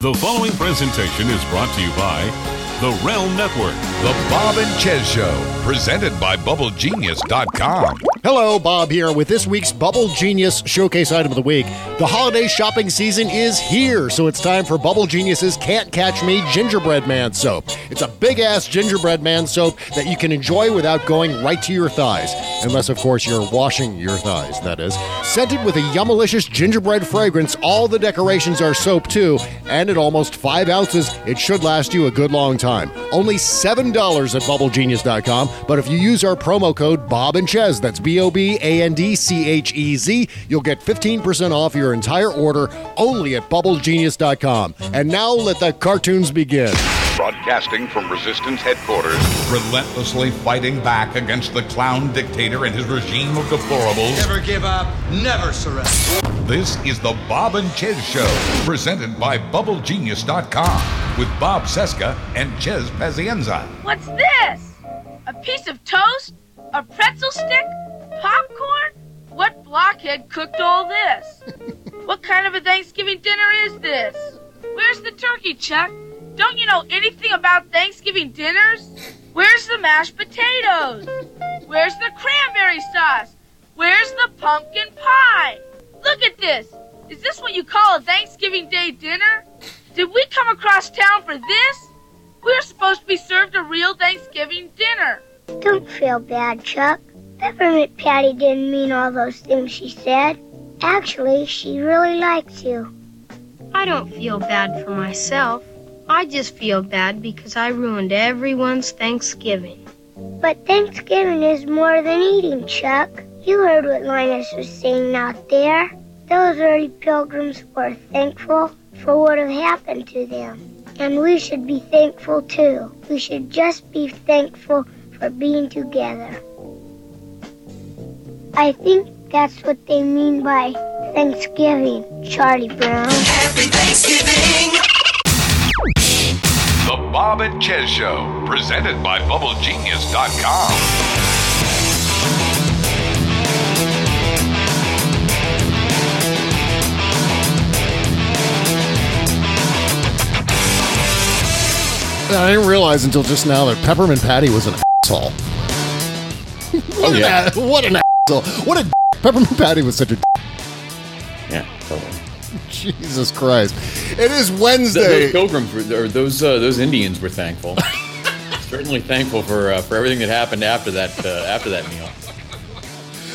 The following presentation is brought to you by the Realm Network. The Bob and Chez Show, presented by BubbleGenius.com. Hello, Bob here with this week's Bubble Genius Showcase Item of the Week. The holiday shopping season is here, so it's time for Bubble Genius's Can't Catch Me Gingerbread Man Soap. It's a big ass gingerbread man soap that you can enjoy without going right to your thighs. Unless, of course, you're washing your thighs, that is. Scented with a yummalicious gingerbread fragrance, all the decorations are soap too, and at almost five ounces, it should last you a good long time. Only $7 at BubbleGenius.com, but if you use our promo code Bob and Chez, that's B O B A N D C H E Z, you'll get 15% off your entire order only at BubbleGenius.com. And now let the cartoons begin. Broadcasting from Resistance headquarters, relentlessly fighting back against the clown dictator and his regime of deplorables. Never give up, never surrender. This is the Bob and Chez Show, presented by BubbleGenius.com, with Bob Cesca and Chez Pazienza. What's this? A piece of toast? A pretzel stick? Popcorn? What blockhead cooked all this? what kind of a Thanksgiving dinner is this? Where's the turkey, Chuck? Don't you know anything about Thanksgiving dinners? Where's the mashed potatoes? Where's the cranberry sauce? Where's the pumpkin pie? Look at this. Is this what you call a Thanksgiving Day dinner? Did we come across town for this? We're supposed to be served a real Thanksgiving dinner. Don't feel bad, Chuck. Peppermint Patty didn't mean all those things she said. Actually, she really likes you. I don't feel bad for myself. I just feel bad because I ruined everyone's Thanksgiving. But Thanksgiving is more than eating, Chuck. You heard what Linus was saying out there. Those early pilgrims were thankful for what had happened to them. And we should be thankful too. We should just be thankful for being together. I think that's what they mean by Thanksgiving, Charlie Brown. Happy Thanksgiving! The Bob and Chez Show, presented by BubbleGenius.com. I didn't realize until just now that Peppermint Patty was an asshole. oh, yeah. what an asshole. What a Peppermint Patty was such a Yeah, totally. Jesus Christ. It is Th- Wednesday. Those pilgrims were, or those uh, those Indians were thankful. Certainly thankful for uh, for everything that happened after that uh, after that meal.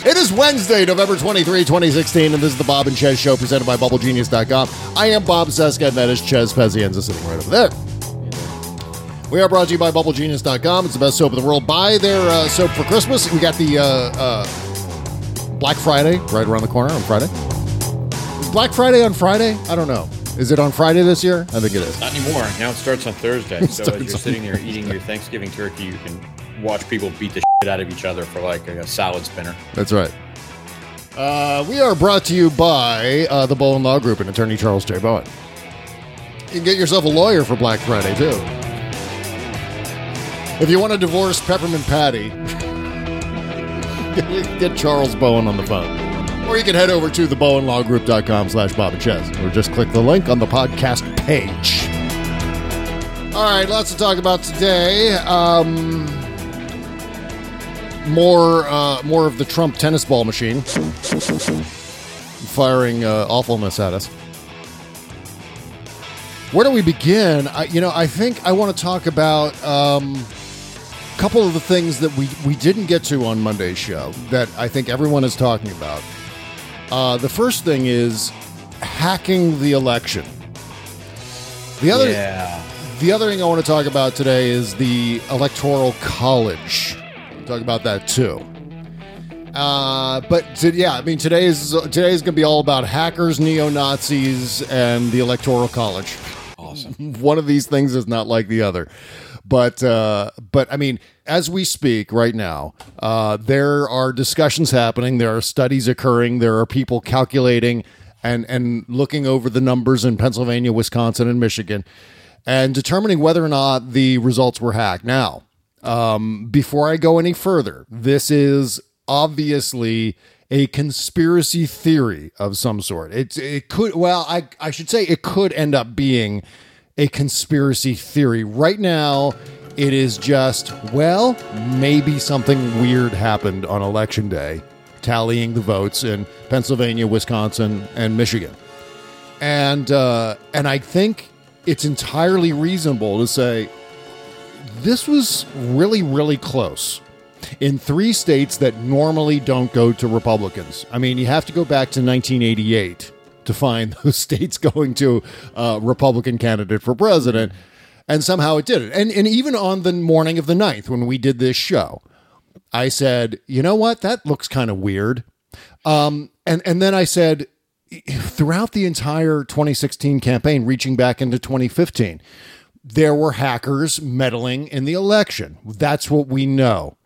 It is Wednesday, November 23, 2016, and this is the Bob and Chez Show presented by BubbleGenius.com. I am Bob Cesca, and that is Chez Pazienza sitting right over there. We are brought to you by BubbleGenius.com. It's the best soap in the world. Buy their uh, soap for Christmas. We got the uh, uh, Black Friday right around the corner on Friday. Is Black Friday on Friday? I don't know. Is it on Friday this year? I think it is. Not anymore. Now it starts on Thursday. So as you're sitting there eating your Thanksgiving turkey, you can watch people beat the shit out of each other for like a, salad spinner. That's right. Uh, we are brought to you by uh, the Bowen Law Group and attorney Charles J. Bowen. You can get yourself a lawyer for Black Friday, too. If you want to divorce Peppermint Patty, get Charles Bowen on the phone. Or you can head over to thebowenlawgroup.com slash Bob and Chez, or just click the link on the podcast page. All right, lots to talk about today. Um, more, uh, more of the Trump tennis ball machine firing uh, awfulness at us. Where do we begin? I, you know, I think I want to talk about um, couple of the things that we, we didn't get to on Monday's show that I think everyone is talking about. Uh, the first thing is hacking the election. The other, Yeah. the other thing I want to talk about today is the Electoral College. We'll talk about that too. Uh, but to, yeah, I mean today's today's going to be all about hackers, neo Nazis, and the Electoral College. Awesome. One of these things is not like the other. But uh, but I mean, as we speak right now, uh, there are discussions happening. There are studies occurring. There are people calculating and and looking over the numbers in Pennsylvania, Wisconsin, and Michigan, and determining whether or not the results were hacked. Now, um, before I go any further, this is obviously a conspiracy theory of some sort. It it could well, I I should say it could end up being a conspiracy theory. Right now, it is just well, maybe something weird happened on election day, tallying the votes in Pennsylvania, Wisconsin, and Michigan, and uh, and I think it's entirely reasonable to say this was really really close in three states that normally don't go to Republicans. I mean, you have to go back to 1988 to find those states going to a Republican candidate for president. And somehow it did it. And, and even on the morning of the 9th, when we did this show, I said, you know what? That looks kind of weird. Um, and, and then I said, throughout the entire 2016 campaign, reaching back into 2015, there were hackers meddling in the election. That's what we know.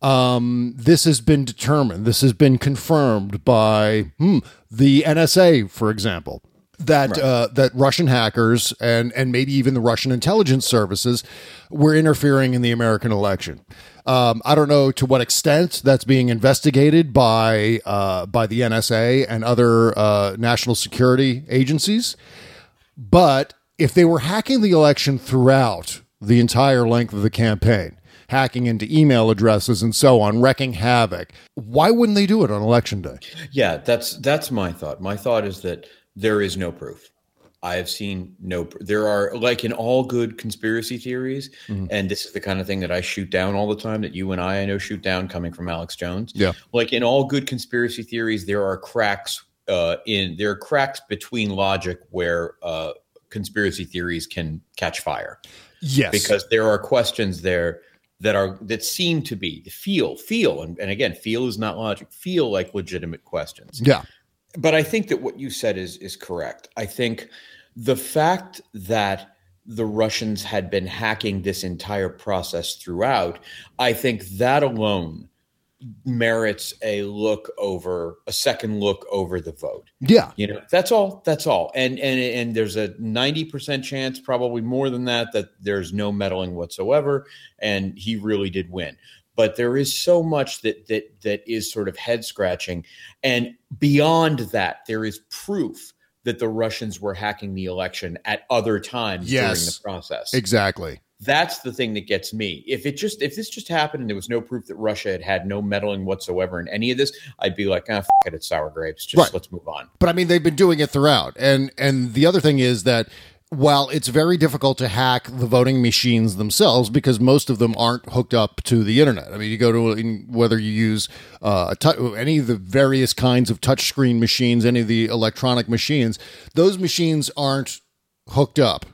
Um, this has been determined. This has been confirmed by hmm, the NSA, for example. That right. uh, that Russian hackers and and maybe even the Russian intelligence services were interfering in the American election. Um, I don't know to what extent that's being investigated by uh, by the NSA and other uh, national security agencies, but if they were hacking the election throughout the entire length of the campaign, hacking into email addresses and so on, wrecking havoc. Why wouldn't they do it on election day? Yeah, that's that's my thought. My thought is that there is no proof. I have seen no. There are like in all good conspiracy theories, mm-hmm. and this is the kind of thing that I shoot down all the time. That you and I, I know, shoot down coming from Alex Jones. Yeah, like in all good conspiracy theories, there are cracks uh, in there are cracks between logic where uh, conspiracy theories can catch fire. Yes, because there are questions there that are that seem to be feel feel and, and again feel is not logic feel like legitimate questions. Yeah. But i think that what you said is is correct. I think the fact that the russians had been hacking this entire process throughout i think that alone merits a look over a second look over the vote. Yeah. You know, that's all that's all. And and and there's a 90% chance probably more than that that there's no meddling whatsoever and he really did win. But there is so much that that that is sort of head scratching and beyond that there is proof that the Russians were hacking the election at other times yes, during the process. Exactly that's the thing that gets me. If it just if this just happened and there was no proof that Russia had had no meddling whatsoever in any of this, I'd be like, ah, f- it, it's sour grapes. Just right. let's move on. But I mean, they've been doing it throughout, and and the other thing is that while it's very difficult to hack the voting machines themselves because most of them aren't hooked up to the internet. I mean, you go to whether you use uh, any of the various kinds of touchscreen machines, any of the electronic machines, those machines aren't hooked up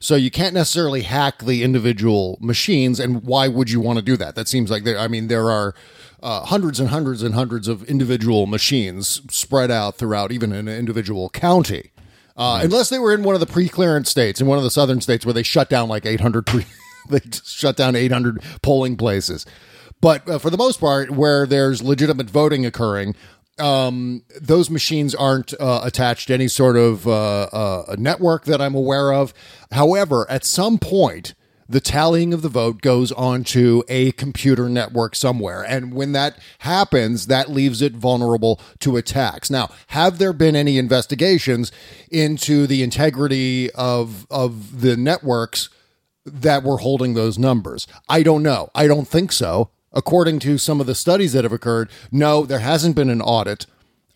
so you can't necessarily hack the individual machines. And why would you want to do that? That seems like there, I mean, there are uh, hundreds and hundreds and hundreds of individual machines spread out throughout even an individual county. Uh, Unless they were in one of the pre-clearance states, in one of the southern states where they shut down like 800, pre- they shut down 800 polling places. But uh, for the most part, where there's legitimate voting occurring, um, those machines aren't uh, attached to any sort of uh, uh, network that I'm aware of. However, at some point, the tallying of the vote goes onto a computer network somewhere. And when that happens, that leaves it vulnerable to attacks. Now, have there been any investigations into the integrity of, of the networks that were holding those numbers? I don't know. I don't think so according to some of the studies that have occurred, no, there hasn't been an audit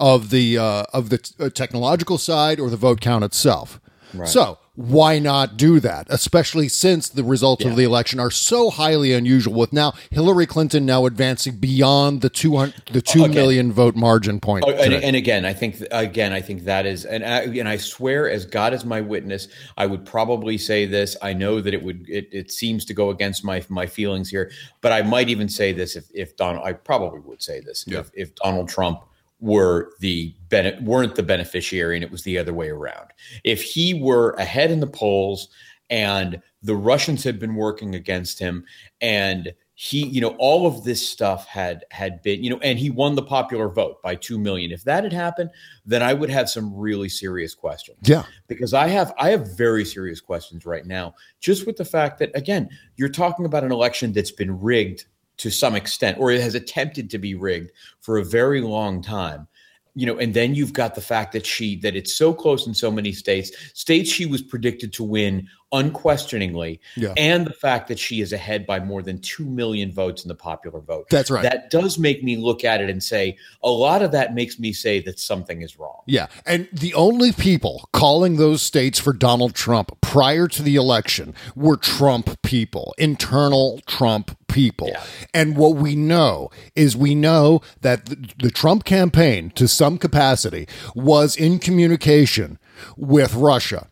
of the uh, of the t- uh, technological side or the vote count itself. Right. So why not do that? Especially since the results yeah. of the election are so highly unusual. With now Hillary Clinton now advancing beyond the two hundred the two okay. million vote margin point. Oh, and, and, again, I think again, I think that is, and I, and I swear, as God is my witness, I would probably say this. I know that it would. It, it seems to go against my my feelings here, but I might even say this if if Donald. I probably would say this yeah. if, if Donald Trump were the weren't the beneficiary and it was the other way around. If he were ahead in the polls and the Russians had been working against him and he you know all of this stuff had had been you know and he won the popular vote by 2 million. If that had happened then i would have some really serious questions. Yeah. Because i have i have very serious questions right now just with the fact that again you're talking about an election that's been rigged to some extent, or it has attempted to be rigged for a very long time. You know, and then you've got the fact that she that it's so close in so many states, states she was predicted to win unquestioningly, Yeah. and the fact that she is ahead by more than two million votes in the popular vote. That's right. That does make me look at it and say a lot of that makes me say that something is wrong. Yeah. And the only people calling those states for Donald Trump prior to the election were Trump people, internal Trump people. Yeah. And what we know is we know that the, the Trump campaign, to some capacity, was in communication with Russia.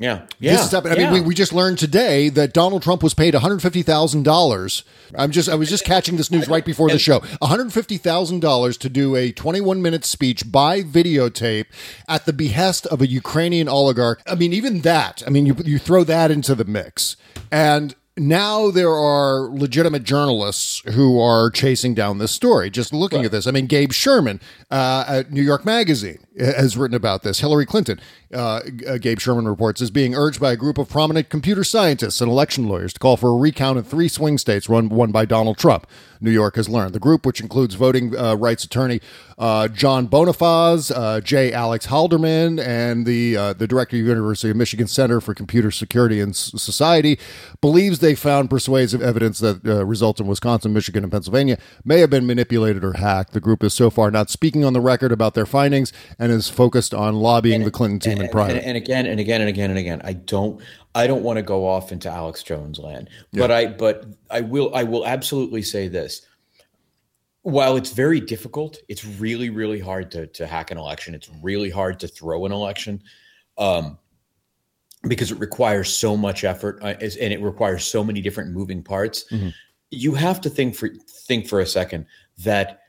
Yeah, yeah. This is happening. I yeah. mean, we, we just learned today that Donald Trump was paid one hundred fifty thousand dollars. I'm just I was just catching this news right before the show. One hundred fifty thousand dollars to do a twenty one minute speech by videotape at the behest of a Ukrainian oligarch. I mean, even that. I mean, you you throw that into the mix, and now there are legitimate journalists who are chasing down this story. Just looking at this, I mean, Gabe Sherman uh, at New York Magazine has written about this. Hillary Clinton, uh, uh, Gabe Sherman reports, is being urged by a group of prominent computer scientists and election lawyers to call for a recount in three swing states run won by Donald Trump. New York has learned. The group, which includes voting uh, rights attorney uh, John Bonifaz, uh, J. Alex Halderman, and the uh, the director of University of Michigan Center for Computer Security and S- Society, believes they found persuasive evidence that uh, results in Wisconsin, Michigan, and Pennsylvania may have been manipulated or hacked. The group is so far not speaking on the record about their findings and is focused on lobbying the Clinton team in and, private. and, and again and again and again and again i don't i don't want to go off into alex jones land but i but i will i will absolutely say this. While it's very difficult it's really really hard to, to hack an election. It's really hard to throw an election um, because it requires so much effort uh, and it requires so many different moving parts. Mhm. you have to think for think for a second that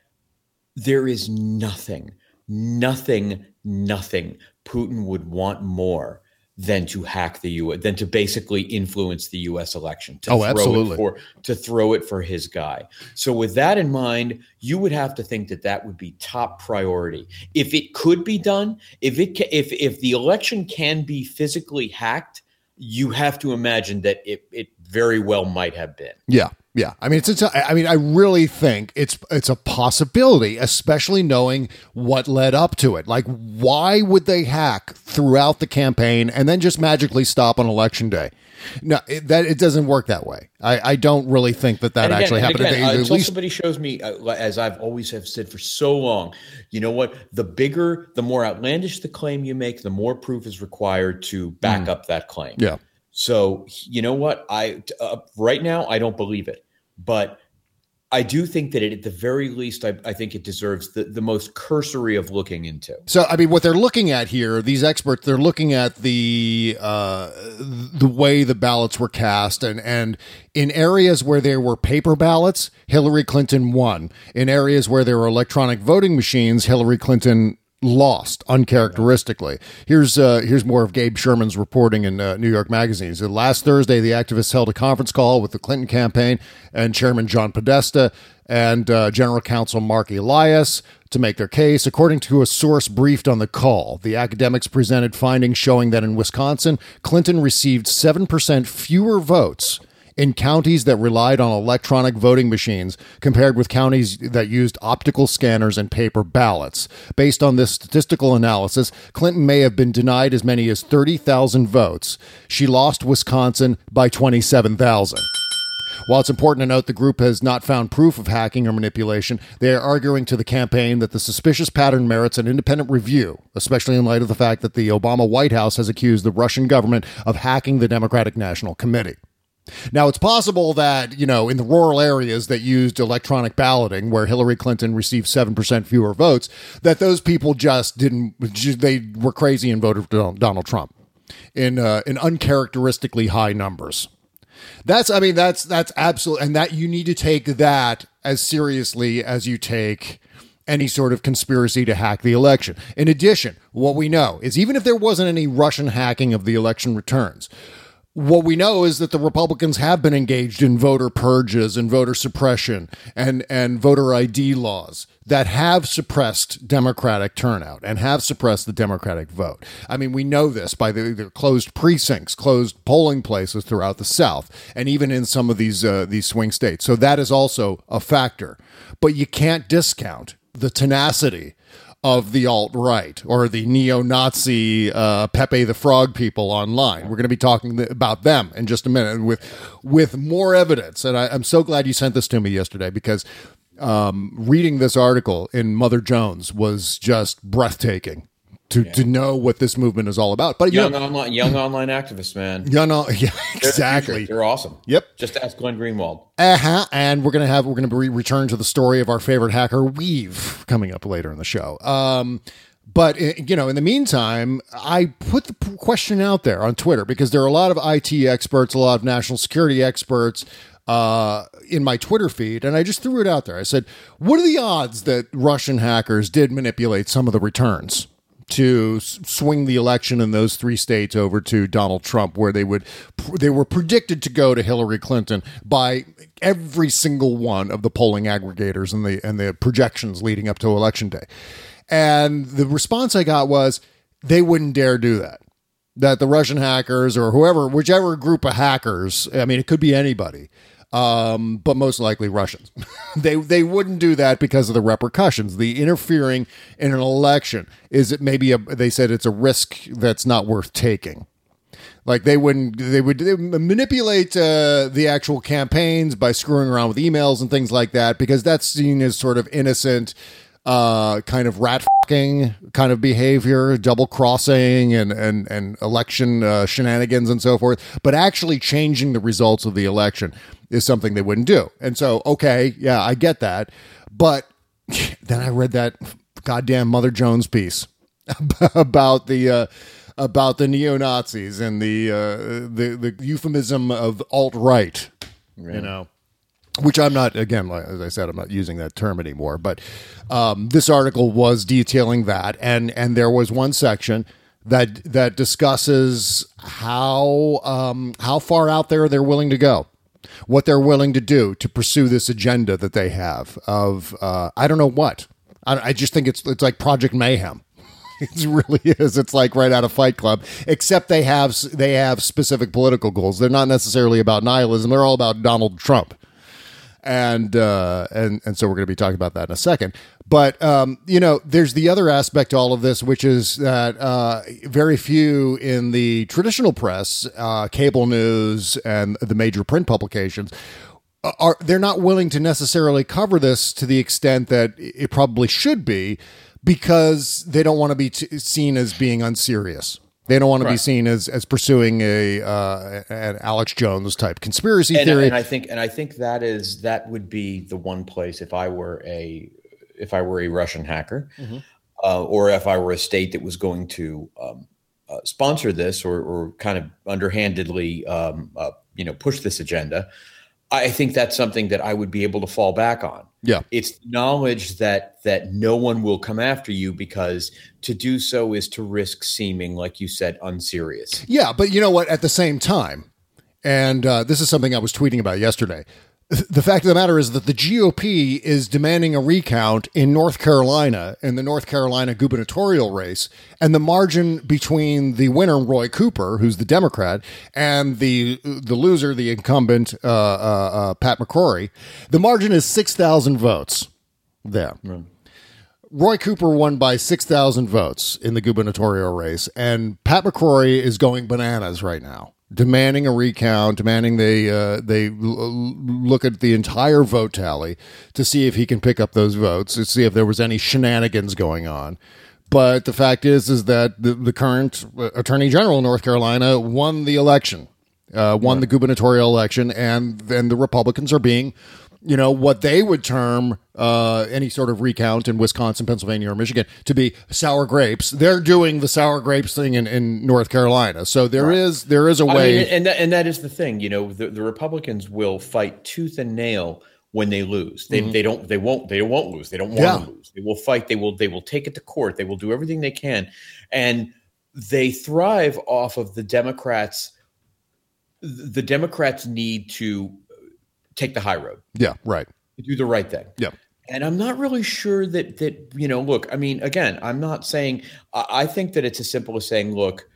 there is nothing nothing nothing putin would want more than to hack the U than to basically influence the US election to Oh, throw absolutely. it for to throw it for his guy. So with that in mind, you would have to think that that would be top priority. If it could be done, if it ca- if if the election can be physically hacked, you have to imagine that it it very well might have been. Yeah, yeah. I mean, it's, it's a, I mean, I really think it's it's a possibility, especially knowing what led up to it. Like, why would they hack throughout the campaign and then just magically stop on election day? No, it, that it doesn't work that way. I, I don't really think that that again- actually happened. again, They- uh, until least somebody shows me, uh, as I've always have said for so long, you know what? The bigger, the more outlandish the claim you make, the more proof is required to back up that claim. Mm. yeah. So you know what? I uh, right now I don't believe it, but I do think that it, at the very least, I, I think it deserves the, the most cursory of looking into. So, I mean, what they're looking at here, these experts, they're looking at the uh, the way the ballots were cast, and and in areas where there were paper ballots, Hillary Clinton won. In areas where there were electronic voting machines, Hillary Clinton lost uncharacteristically. Here's uh, here's more of Gabe Sherman's reporting in uh, New York Magazine. He said, Last Thursday, the activists held a conference call with the Clinton campaign and Chairman John Podesta and uh, General Counsel Mark Elias to make their case. According to a source briefed on the call, the academics presented findings showing that in Wisconsin, Clinton received 7% fewer votes in counties that relied on electronic voting machines compared with counties that used optical scanners and paper ballots. Based on this statistical analysis, Clinton may have been denied as many as 30,000 votes. She lost Wisconsin by 27,000. While it's important to note the group has not found proof of hacking or manipulation, they are arguing to the campaign that the suspicious pattern merits an independent review, especially in light of the fact that the Obama White House has accused the Russian government of hacking the Democratic National Committee. Now, it's possible that, you know, in the rural areas that used electronic balloting, where Hillary Clinton received 7% fewer votes, that those people just didn't, they were crazy and voted for Donald Trump in, uh, in uncharacteristically high numbers. That's, I mean, that's, that's absolute, and that you need to take that as seriously as you take any sort of conspiracy to hack the election. In addition, what we know is even if there wasn't any Russian hacking of the election returns, what we know is that the Republicans have been engaged in voter purges and voter suppression and, and voter ID laws that have suppressed Democratic turnout and have suppressed the Democratic vote. I mean, we know this by the, the closed precincts, closed polling places throughout the South, and even in some of these uh, these swing states. So that is also a factor. But you can't discount the tenacity of the alt right or the neo Nazi uh, Pepe the Frog people online. We're going to be talking th- about them in just a minute with with more evidence. And I, I'm so glad you sent this to me yesterday because um, reading this article in Mother Jones was just breathtaking to, to know what this movement is all about. But young you know, online young online activists, man. young, uh, yeah, They're exactly. future. They're awesome. Yep. Just ask Glenn Greenwald. Uh-huh. And we're gonna have we're gonna re- return to the story of our favorite hacker Weev coming up later in the show. Um, but uh, you know, in the meantime, I put the question out there on Twitter because there are a lot of IT experts, a lot of national security experts uh, in my Twitter feed, and I just threw it out there. I said, "What are the odds that Russian hackers did manipulate some of the returns?" To swing the election in those three states over to Donald Trump, where they would they were predicted to go to Hillary Clinton by every single one of the polling aggregators and the and the projections leading up to election day. And the response I got was they wouldn't dare do that. That the Russian hackers or whoever, whichever group of hackers, I mean, it could be anybody, um, but most likely Russians. they they wouldn't do that because of the repercussions. The interfering in an election is it maybe a they said it's a risk that's not worth taking. Like they wouldn't they would manipulate uh, the actual campaigns by screwing around with emails and things like that because that's seen as sort of innocent uh kind of rat fucking kind of behavior double crossing and and and election uh, shenanigans and so forth. But actually changing the results of the election is something they wouldn't do. And so okay yeah i get that. But then i read that goddamn mother jones piece about the uh about the neo Nazis and the uh, the the euphemism of alt right, you know, which I'm not again, as I said, I'm not using that term anymore. But um, this article was detailing that, and and there was one section that that discusses how um, how far out there they're willing to go. What they're willing to do to pursue this agenda that they have of uh, I don't know what I, I just think it's it's like Project Mayhem. It really is. It's like right out of Fight Club, except they have they have specific political goals. They're not necessarily about nihilism. They're all about Donald Trump, and uh, and and so we're going to be talking about that in a second. But um, you know, there's the other aspect to all of this, which is that uh, very few in the traditional press, uh, cable news, and the major print publications are they're not willing to necessarily cover this to the extent that it probably should be because they don't want to be t- seen as being unserious. They don't want to be seen as as pursuing a uh, an Alex Jones type conspiracy and, theory. and I think and I think that is that would be the one place if I were a if I were a Russian hacker, Mm-hmm. uh, or if I were a state that was going to um, uh, sponsor this or, or kind of underhandedly um, uh, you know push this agenda. I think that's something that I would be able to fall back on. Yeah, It's knowledge that that no one will come after you because to do so is to risk seeming, like you said, unserious. Yeah, but you know what? At the same time, and uh, this is something I was tweeting about yesterday. The fact of the matter is that the GOP is demanding a recount in North Carolina in the North Carolina gubernatorial race, and the margin between the winner Roy Cooper, who's the Democrat, and the the loser, the incumbent uh, uh, uh, Pat McCrory, the margin is six thousand votes. There. Roy Cooper won by 6,000 votes in the gubernatorial race, and Pat McCrory is going bananas right now, demanding a recount, demanding they uh, they l- look at the entire vote tally to see if he can pick up those votes, to see if there was any shenanigans going on. But the fact is, is that the, the current uh, Attorney General of North Carolina won the election, uh, won the gubernatorial election, and then the Republicans are being you know what they would term uh, any sort of recount in Wisconsin, Pennsylvania, or Michigan to be sour grapes. They're doing the sour grapes thing in, in North Carolina. So there is there is a way. mean, and that, and that is the thing. You know, the, the Republicans will fight tooth and nail when they lose. They, they don't. They won't. They won't lose. They don't want Mm-hmm. Yeah. to lose. They will fight. They will. They will take it to court. They will do everything they can, and they thrive off of the Democrats the Democrats need to take the high road. Yeah, right. Do the right thing. Yeah. And I'm not really sure that that you know. Look, I mean, again, I'm not saying. I, I think that it's as simple as saying, look,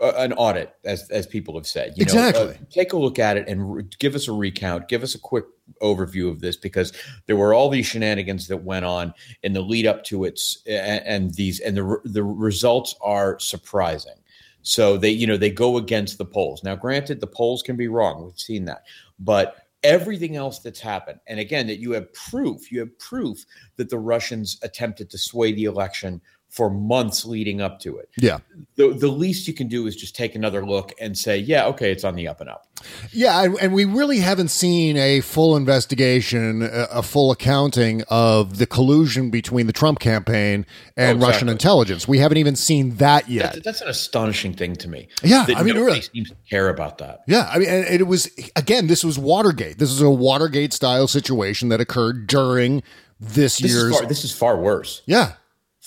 uh, an audit, as as people have said. You exactly. Know, uh, take a look at it and re- give us a recount. Give us a quick overview of this because there were all these shenanigans that went on in the lead up to it, and, and these and the the results are surprising. So they, you know, they go against the polls. Now, granted, the polls can be wrong. We've seen that, but everything else that's happened, and again, that you have proof, you have proof that the Russians attempted to sway the election for months leading up to it. Yeah. The, the least you can do is just take another look and say, yeah, okay, it's on the up and up. Yeah, and, and we really haven't seen a full investigation, a, a full accounting of the collusion between the Trump campaign and Oh, exactly. Russian intelligence. We haven't even seen that yet. That's, that's an astonishing thing to me. Yeah, I mean, nobody really. seems to care about that. Yeah, I mean, it was again. This was Watergate. This is a Watergate style situation that occurred during this, This year's. is, far, this is far worse. yeah,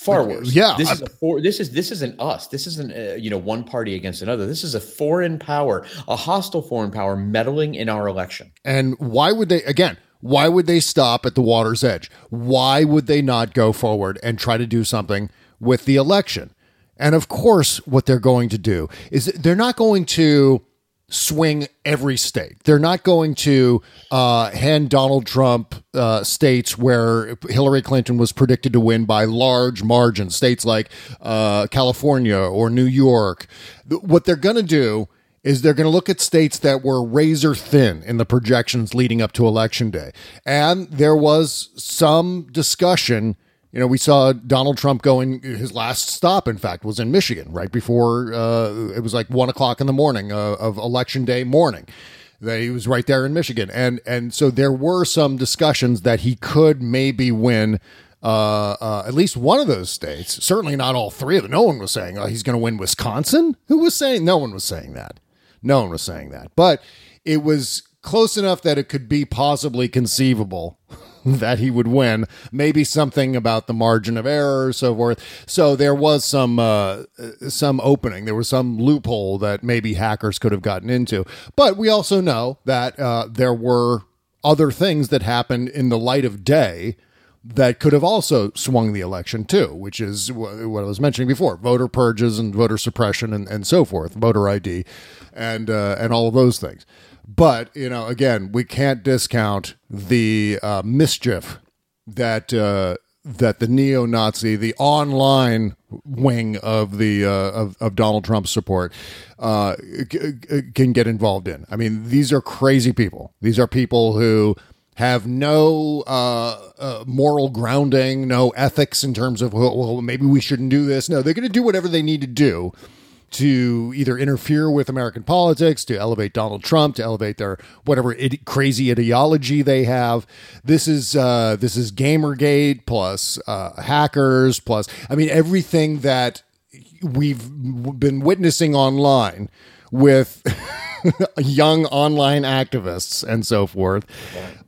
Far worse. yeah, This is a for, this is this isn't us. This isn't uh, you know one party against another. This is a foreign power, a hostile foreign power meddling in our election. And why would they, again, why would they stop at the water's edge? Why would they not go forward and try to do something with the election? And of course, what they're going to do is they're not going to swing every state. They're not going to uh, hand Donald Trump uh, states where Hillary Clinton was predicted to win by large margins, states like uh, California or New York. What they're going to do is they're going to look at states that were razor thin in the projections leading up to election day. And there was some discussion. You know, we saw Donald Trump going, his last stop, in fact, was in Michigan right before uh, it was like one o'clock in the morning uh, of election day morning. That he was right there in Michigan. And, and so there were some discussions that he could maybe win uh, uh, at least one of those states. Certainly not all three of them. No one was saying oh, he's going to win Wisconsin. Who was saying? No one was saying that. No one was saying that. But it was close enough that it could be possibly conceivable that he would win. Maybe something about the margin of error or so forth. So there was some uh, some opening. There was some loophole that maybe hackers could have gotten into. But we also know that uh, there were other things that happened in the light of day that could have also swung the election too, which is what I was mentioning before: voter purges and voter suppression and, and so forth, voter ID, and uh, and all of those things. But you know, again, we can't discount the uh, mischief that uh, that the neo-Nazi, the online wing of the uh, of, of Donald Trump's support, uh, can get involved in. I mean, these are crazy people. These are people who have no uh, uh, moral grounding, no ethics in terms of well, well, maybe we shouldn't do this. No, they're going to do whatever they need to do to either interfere with American politics, to elevate Donald Trump, to elevate their whatever ide- crazy ideology they have. This is uh, this is GamerGate plus uh, hackers plus I mean everything that we've been witnessing online with young online activists and so forth,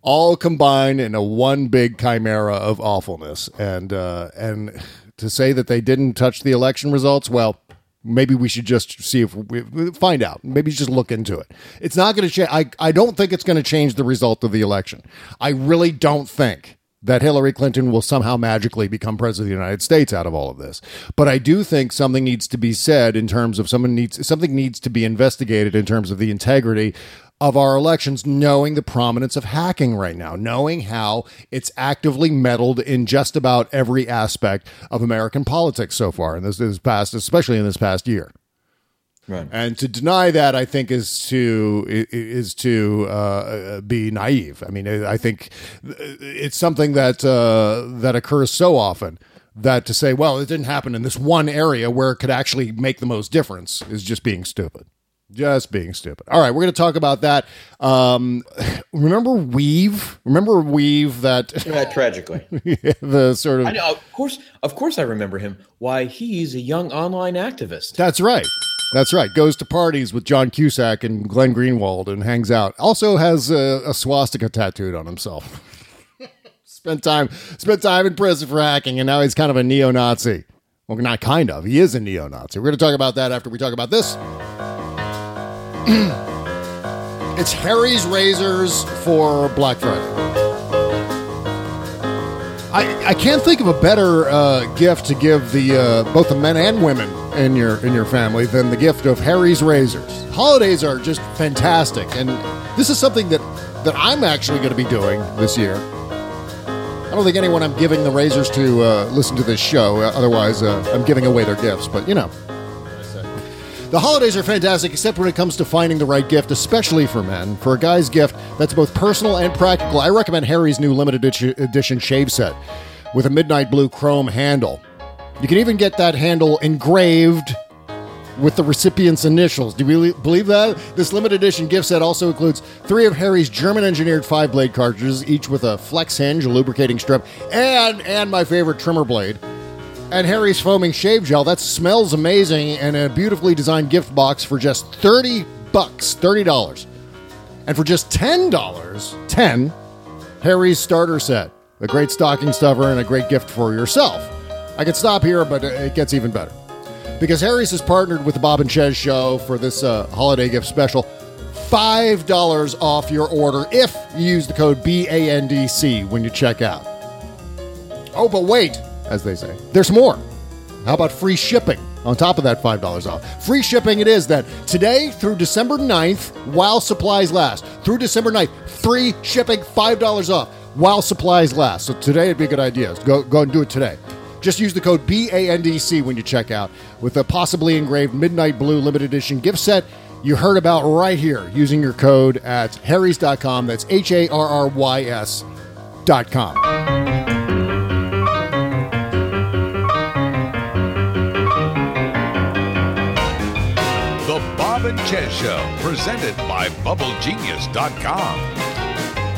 all combined in a one big chimera of awfulness. And uh, and to say that they didn't touch the election results, well, maybe we should just see if we find out. Maybe just look into it. It's not going to change. I I don't think it's going to change the result of the election. I really don't think that Hillary Clinton will somehow magically become president of the United States out of all of this. But I do think something needs to be said in terms of someone needs something needs to be investigated in terms of the integrity of our elections, knowing the prominence of hacking right now, knowing how it's actively meddled in just about every aspect of American politics so far in this, this past, especially in this past year. Right. And to deny that, I think, is to is to uh, be naive. I mean, I think it's something that uh, that occurs so often that to say, well, it didn't happen in this one area where it could actually make the most difference is just being stupid. Just being stupid. All right, we're going to talk about that. Um, remember Weev? Remember Weev? That tragically. the sort of I know. Of course, of course, I remember him. Why he's a young online activist. That's right. That's right. Goes to parties with John Cusack and Glenn Greenwald and hangs out. Also has a, a swastika tattooed on himself. spent time spent time in prison for hacking, and now he's kind of a neo-Nazi. Well, not kind of. He is a neo-Nazi. We're going to talk about that after we talk about this. It's Harry's Razors for Black Friday. I, I can't think of a better uh, gift to give the uh, both the men and women in your in your family than the gift of Harry's razors. Holidays are just fantastic, and this is something that that I'm actually going to be doing this year. I don't think anyone I'm giving the razors to uh, listen to this show. Otherwise, uh, I'm giving away their gifts. But you know, the holidays are fantastic, except when it comes to finding the right gift, especially for men. For a guy's gift that's both personal and practical, I recommend Harry's new limited edition shave set with a midnight blue chrome handle. You can even get that handle engraved with the recipient's initials. Do you believe that? This limited edition gift set also includes three of Harry's German engineered five blade cartridges, each with a flex hinge, a lubricating strip, and and my favorite trimmer blade and Harry's foaming shave gel. That smells amazing and a beautifully designed gift box for just 30 bucks, $30. And for just $10, 10, Harry's starter set. A great stocking stuffer and a great gift for yourself. I could stop here, but it gets even better. Because Harry's has partnered with the Bob and Chez show for this uh, holiday gift special. $5 off your order if you use the code BANDC when you check out. Oh, but wait, as they say. There's more. How about free shipping on top of that $5 off? Free shipping it is that today through December 9th, while supplies last. Through December 9th, free shipping, $5 off while supplies last. So today it'd be a good idea. Go, go and do it today. Just use the code BANDC when you check out with a possibly engraved Midnight Blue limited edition gift set you heard about right here using your code at harrys.com. That's H A R R Y S.com. Bob Chez Show, presented by BubbleGenius.com.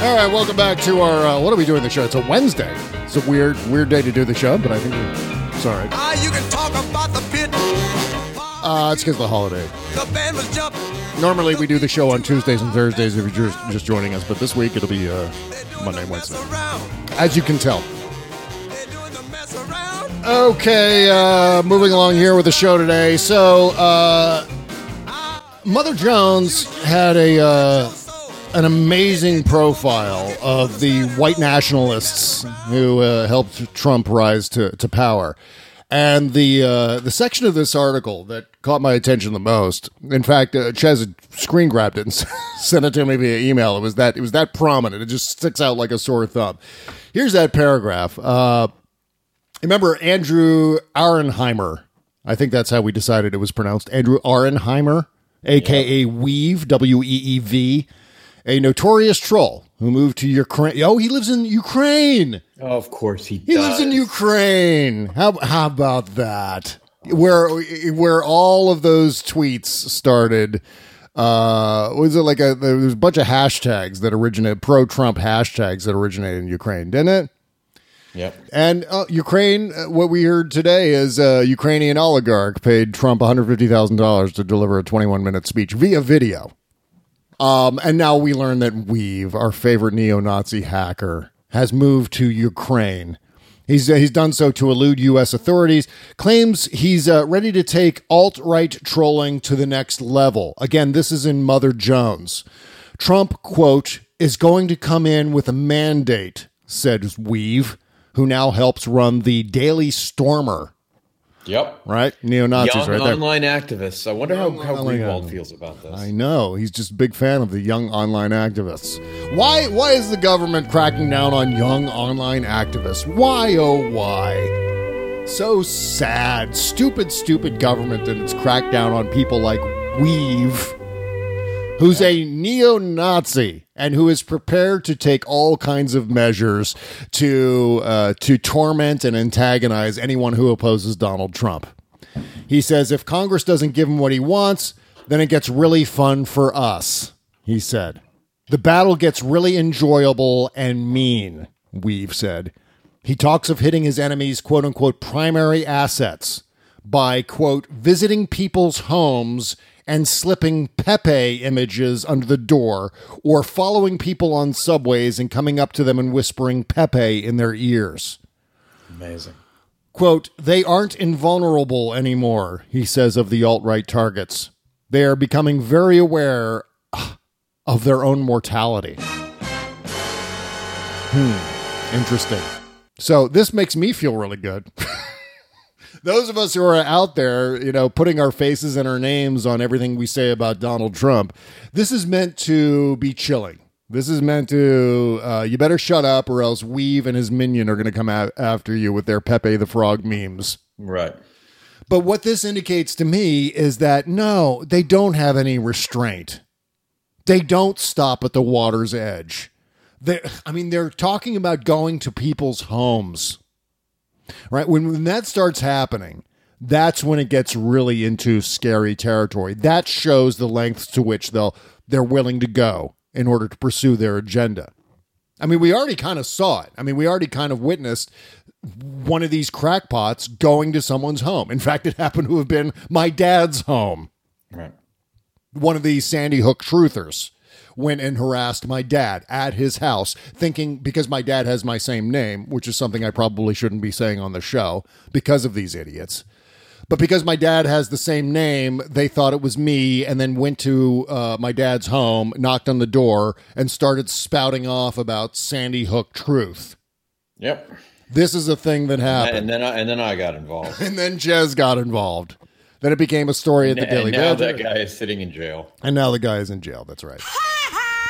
All right, welcome back to our. Uh, what are we doing the show? It's a Wednesday. It's a weird, weird day to do the show, but I think it's all right. Ah, you can talk about the pit. Uh, it's because of the holiday. The band was jumping. Normally, we do the show on Tuesdays and Thursdays if you're just, just joining us, but this week it'll be uh, Monday and Wednesday. As you can tell. Okay, uh, moving along here with the show today. So, uh, Mother Jones had a uh, an amazing profile of the white nationalists who uh, helped Trump rise to, to power. And the uh, the section of this article that caught my attention the most, in fact, uh, Chez screen grabbed it and sent it to me via email. It was that it was that prominent. It just sticks out like a sore thumb. Here's that paragraph. Uh, remember Andrew Arenheimer? I think that's how we decided it was pronounced. Andrew Auernheimer aka yep. Weev, W E E V, a notorious troll who moved to Ukraine. Oh, he lives in Ukraine. Oh, of course he. He does. lives in Ukraine. How how about that? Where where all of those tweets started. Uh, was it like a there was a bunch of hashtags that originated pro Trump hashtags that originated in Ukraine, didn't it? Yep. And uh, Ukraine, uh, what we heard today is a Ukrainian oligarch paid Trump $150,000 to deliver a 21 minute speech via video. Um, and now we learn that Weev, our favorite neo Nazi hacker, has moved to Ukraine. He's, uh, he's done so to elude U.S. authorities, claims he's uh, ready to take alt right trolling to the next level. Again, this is in Mother Jones. Trump, quote, is going to come in with a mandate, said Weev who now helps run the Daily Stormer. Yep. Right? Neo Nazis, right there. online activists. I wonder young how, how Greenwald feels about this. I know. He's just a big fan of the young online activists. Why why is the government cracking down on young online activists? Why oh why? So sad. Stupid, stupid government that it's cracked down on people like Weev who's a neo Nazi and who is prepared to take all kinds of measures to uh, to torment and antagonize anyone who opposes Donald Trump. He says if Congress doesn't give him what he wants, then it gets really fun for us. He said the battle gets really enjoyable and mean. Weev said he talks of hitting his enemies' quote unquote primary assets by quote visiting people's homes and slipping Pepe images under the door, or following people on subways and coming up to them and whispering Pepe in their ears. Amazing. Quote, they aren't invulnerable anymore, he says of the alt right targets. They are becoming very aware of their own mortality. Hmm, interesting. So this makes me feel really good. Those of us who are out there, you know, putting our faces and our names on everything we say about Donald Trump, this is meant to be chilling. This is meant to, uh, you better shut up or else Weev and his minion are going to come out after you with their Pepe the Frog memes. Right. But what this indicates to me is that no, they don't have any restraint. They don't stop at the water's edge. They're, I mean, they're talking about going to people's homes, right? When, when that starts happening, that's when it gets really into scary territory. That shows the lengths to which they'll they're willing to go in order to pursue their agenda. I mean, we already kind of saw it. I mean, we already kind of witnessed one of these crackpots going to someone's home. In fact, it happened to have been my dad's home. Right. One of these Sandy Hook truthers went and harassed my dad at his house, thinking because my dad has my same name, which is something I probably shouldn't be saying on the show because of these idiots. But because my dad has the same name, they thought it was me and then went to uh, my dad's home, knocked on the door, and started spouting off about Sandy Hook truth. Yep. This is a thing that happened. And then I, and then I got involved. And then Chez got involved. Then it became a story at the and Daily now Digest. that guy is sitting in jail. And now the guy is in jail. That's right.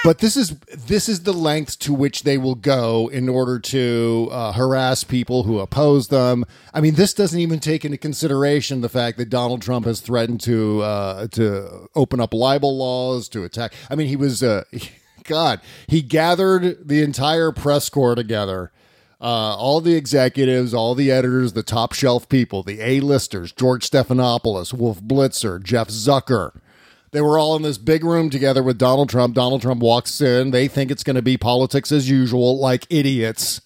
But this is this is the lengths to which they will go in order to uh, harass people who oppose them. I mean, this doesn't even take into consideration the fact that Donald Trump has threatened to uh, to open up libel laws to attack. I mean, he was uh, God. He gathered the entire press corps together uh, all the executives, all the editors, the top shelf people, the A-listers, George Stephanopoulos, Wolf Blitzer, Jeff Zucker. They were all in this big room together with Donald Trump. Donald Trump walks in. They think it's going to be politics as usual, like idiots.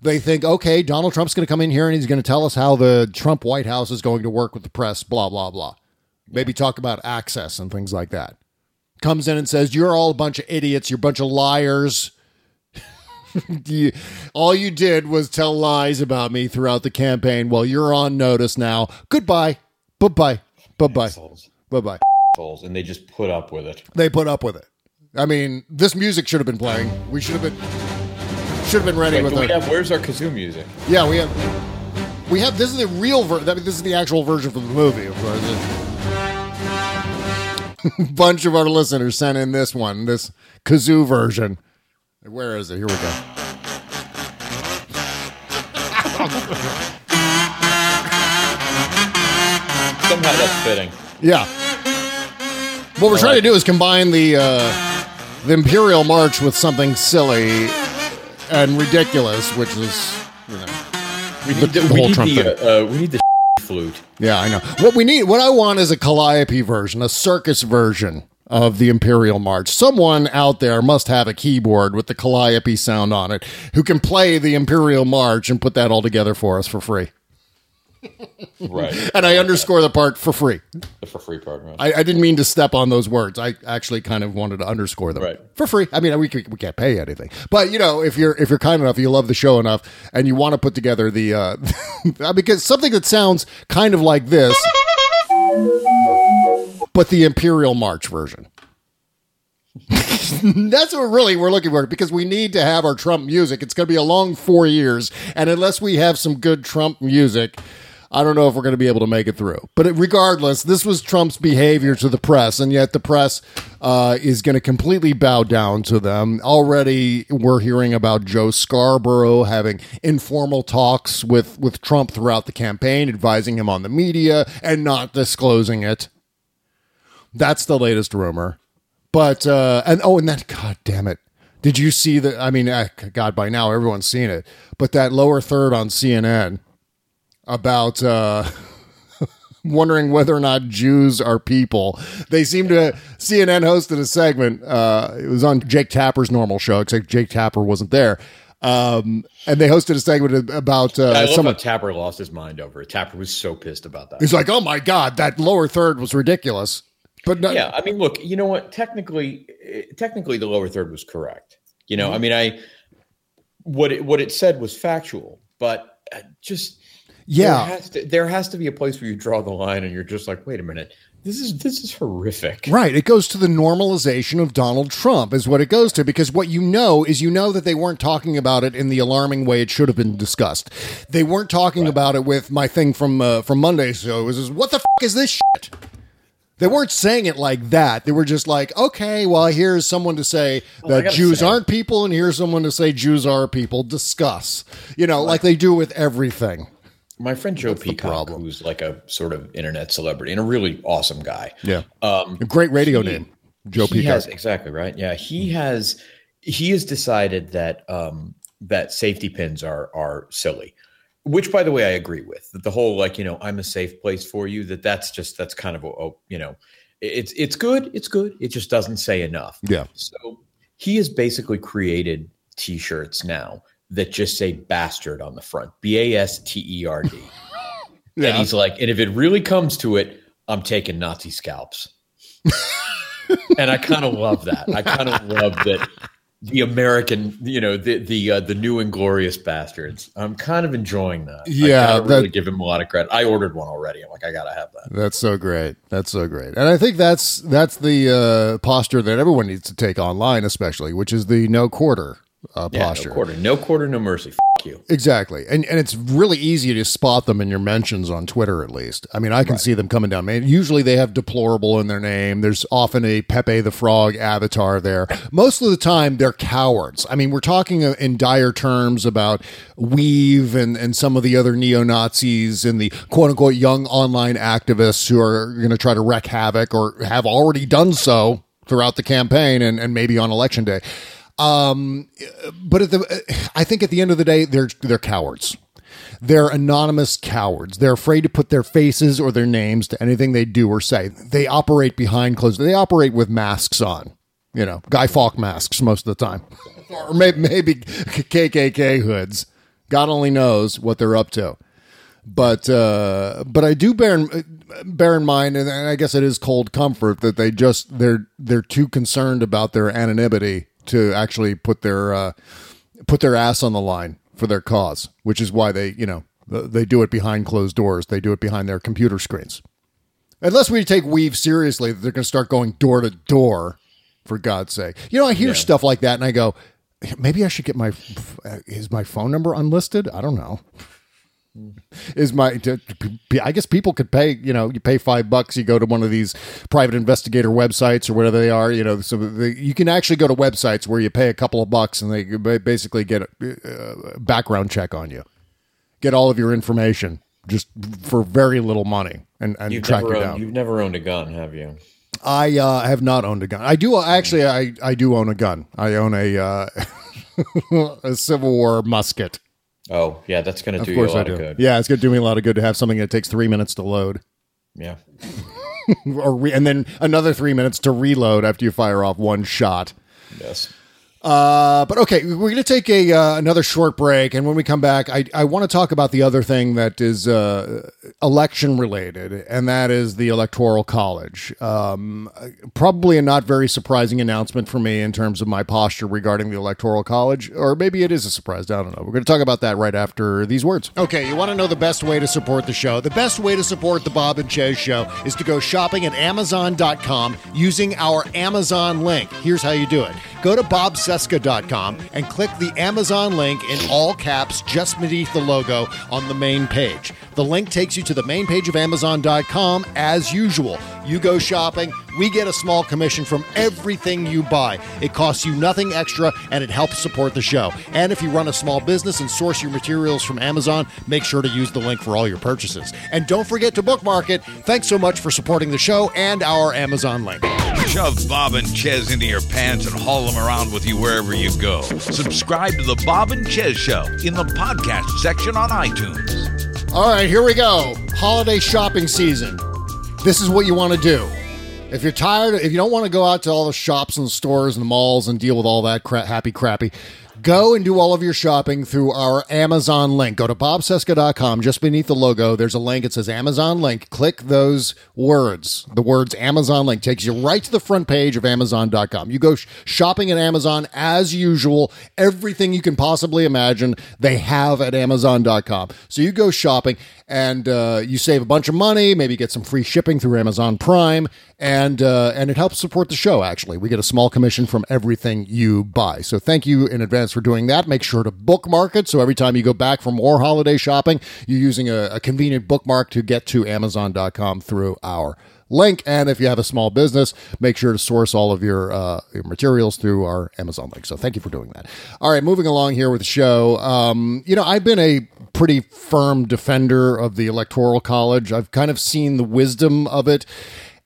They think, okay, Donald Trump's going to come in here and he's going to tell us how the Trump White House is going to work with the press, blah, blah, blah. Maybe talk about access and things like that. Comes in and says, You're all a bunch of idiots. You're a bunch of liars. you, all you did was tell lies about me throughout the campaign. Well, you're on notice now. Goodbye. Bye bye. Bye bye. Bye bye. Assholes. And they just put up with it. They put up with it. I mean, this music should have been playing. We should have been should have been ready Wait, with do we our, have, where's our kazoo music? Yeah, we have we have this is the real version. I mean, this is the actual version from the movie, of course. A bunch of our listeners sent in this one, this kazoo version. Where is it? Here we go. Somehow that's fitting. Yeah. What we're trying to do is combine the uh, the Imperial March with something silly and ridiculous, which is you know We need the, the we whole need Trump the, thing. uh, uh, we need the flute. yeah, I know. What we need, what I want is a calliope version, a circus version of the Imperial March. Someone out there must have a keyboard with the calliope sound on it who can play the Imperial March and put that all together for us for free. Right. And I underscore the part for free. the for free part, right? I, I didn't mean to step on those words. I actually kind of wanted to underscore them Right. for free. I mean, we, we can't pay anything, but you know, if you're if you're kind enough, you love the show enough, and you want to put together the uh, because something that sounds kind of like this, but the Imperial March version. That's what really we're looking for because we need to have our Trump music. It's going to be a long four years, and unless we have some good Trump music, I don't know if we're going to be able to make it through. But regardless, this was Trump's behavior to the press, and yet the press uh, is going to completely bow down to them. Already, we're hearing about Joe Scarborough having informal talks with with Trump throughout the campaign, advising him on the media and not disclosing it. That's the latest rumor. But uh and oh and that god damn it. Did you see the I mean uh, god by now everyone's seen it. But that lower third on CNN about uh wondering whether or not Jews are people. They seem to CNN hosted a segment uh it was on Jake Tapper's normal show except Jake Tapper wasn't there. Um and they hosted a segment about uh I love someone how Tapper lost his mind over it. Tapper was so pissed about that. He's like, "Oh my god, that lower third was ridiculous." But no, yeah, I mean, look, you know what? Technically, eh, technically, the lower third was correct. You know, I mean, I what it, what it said was factual, but uh, just Yeah. there has, to, there has to be a place where you draw the line, and you're just like, wait a minute, This is this is horrific. Right. It goes to the normalization of Donald Trump, is what it goes to, because what you know is you know that they weren't talking about it in the alarming way it should have been discussed. They weren't talking about it with my thing from uh, from Monday. So it was, what the f- is this shit? They weren't saying it like that. They were just like, okay, well, here's someone to say Well, that Jews say- aren't people, and here's someone to say Jews are people. Discuss. You know, like they do with everything. My friend Joe the Peacock, who's like a sort of internet celebrity and a really awesome guy. Yeah. Um, great radio he- name, Joe Peacock. has exactly right. Yeah, he has he has decided that um, that safety pins are are silly. Which, by the way, I agree with. That the whole like you know I'm a safe place for you. That that's just that's kind of a, a you know it's it's good. It's good. It just doesn't say enough. Yeah. So he has basically created T-shirts now that just say "bastard" on the front. B A S T E R D. Yeah. And he's like, and if it really comes to it, I'm taking Nazi scalps. and I kind of love that. I kind of love that the American, you know, the the uh, the new inglorious bastards. I'm kind of enjoying that. Yeah, I gotta really give him a lot of credit. I ordered one already. I'm like, I gotta have that. That's so great. That's so great. And I think that's that's the uh, posture that everyone needs to take online, especially, which is the no quarter uh, Yeah, posture. no quarter, no quarter, no mercy. F- you. Exactly. And and it's really easy to spot them in your mentions on Twitter at least. I mean, I can see them coming down. Man, usually they have deplorable in their name. There's often a Pepe the Frog avatar there. Most of the time they're cowards. I mean, we're talking uh, in dire terms about Weev and and some of the other neo-Nazis and the quote unquote young online activists who are going to try to wreak havoc or have already done so throughout the campaign and, and maybe on election day. Um, but at the, I think at the end of the day, they're they're cowards. They're anonymous cowards. They're afraid to put their faces or their names to anything they do or say. They operate behind closed. They operate with masks on. You know, Guy Fawkes masks most of the time, or maybe, maybe KKK hoods. God only knows what they're up to. But uh, but I do bear in, bear in mind, and I guess it is cold comfort that they just they're they're too concerned about their anonymity to actually put their uh, put their ass on the line for their cause, which is why they you know they do it behind closed doors. They do it behind their computer screens. Unless we take Weev seriously, they're going to start going door to door. For God's sake, you know I hear stuff like that, and I go, maybe I should get my is my phone number unlisted? I don't know is my i guess people could pay you know you pay five bucks you go to one of these private investigator websites or whatever they are you know so they, you can actually go to websites where you pay a couple of bucks and they basically get a, a background check on you. Get all of your information just for very little money and, and You've track you owned, down. you've never owned a gun, have you? i uh, have not owned a gun. I do actually i, I do own a gun. I own a uh, a civil war musket Oh, yeah, that's going to do you a lot of good. Yeah, it's going to do me a lot of good to have something that takes three minutes to load, Yeah. or re- and then another three minutes to reload after you fire off one shot. Yes. Uh, but okay, we're going to take a uh, another short break, and when we come back, I I want to talk about the other thing that is uh, election related, and that is the electoral college. Um, probably a not very surprising announcement for me in terms of my posture regarding the electoral college, or maybe it is a surprise. I don't know. We're going to talk about that right after these words. Okay, you want to know the best way to support the show? The best way to support the Bob and Chez show is to go shopping at Amazon.com using our Amazon link. Here's how you do it go to bobcesca.com and click the Amazon link in all caps just beneath the logo on the main page. The link takes you to the main page of Amazon.com as usual. You go shopping, we get a small commission from everything you buy. It costs you nothing extra and it helps support the show. And if you run a small business and source your materials from Amazon, make sure to use the link for all your purchases. And don't forget to bookmark it. Thanks so much for supporting the show and our Amazon link. Shove Bob and Chez into your pants and haul them around with you wherever you go. Subscribe to the Bob and Chez Show in the podcast section on iTunes. All right, here we go. Holiday shopping season. This is what you want to do. If you're tired, if you don't want to go out to all the shops and stores and malls and deal with all that cra- happy crappy, go and do all of your shopping through our Amazon link. Go to bobcesca.com. Just beneath the logo, there's a link. It says Amazon link. Click those words. The words Amazon link takes you right to the front page of Amazon.com. You go sh- shopping at Amazon as usual. Everything you can possibly imagine, they have at Amazon.com. So you go shopping and uh, you save a bunch of money, maybe get some free shipping through Amazon Prime, and uh, and it helps support the show. Actually, we get a small commission from everything you buy. So thank you in advance for doing that. Make sure to bookmark it so every time you go back for more holiday shopping, you're using a, a convenient bookmark to get to Amazon.com through our link. And if you have a small business, make sure to source all of your, uh, your materials through our Amazon link. So thank you for doing that. All right, moving along here with the show. Um, you know, I've been a pretty firm defender of the Electoral College. I've kind of seen the wisdom of it.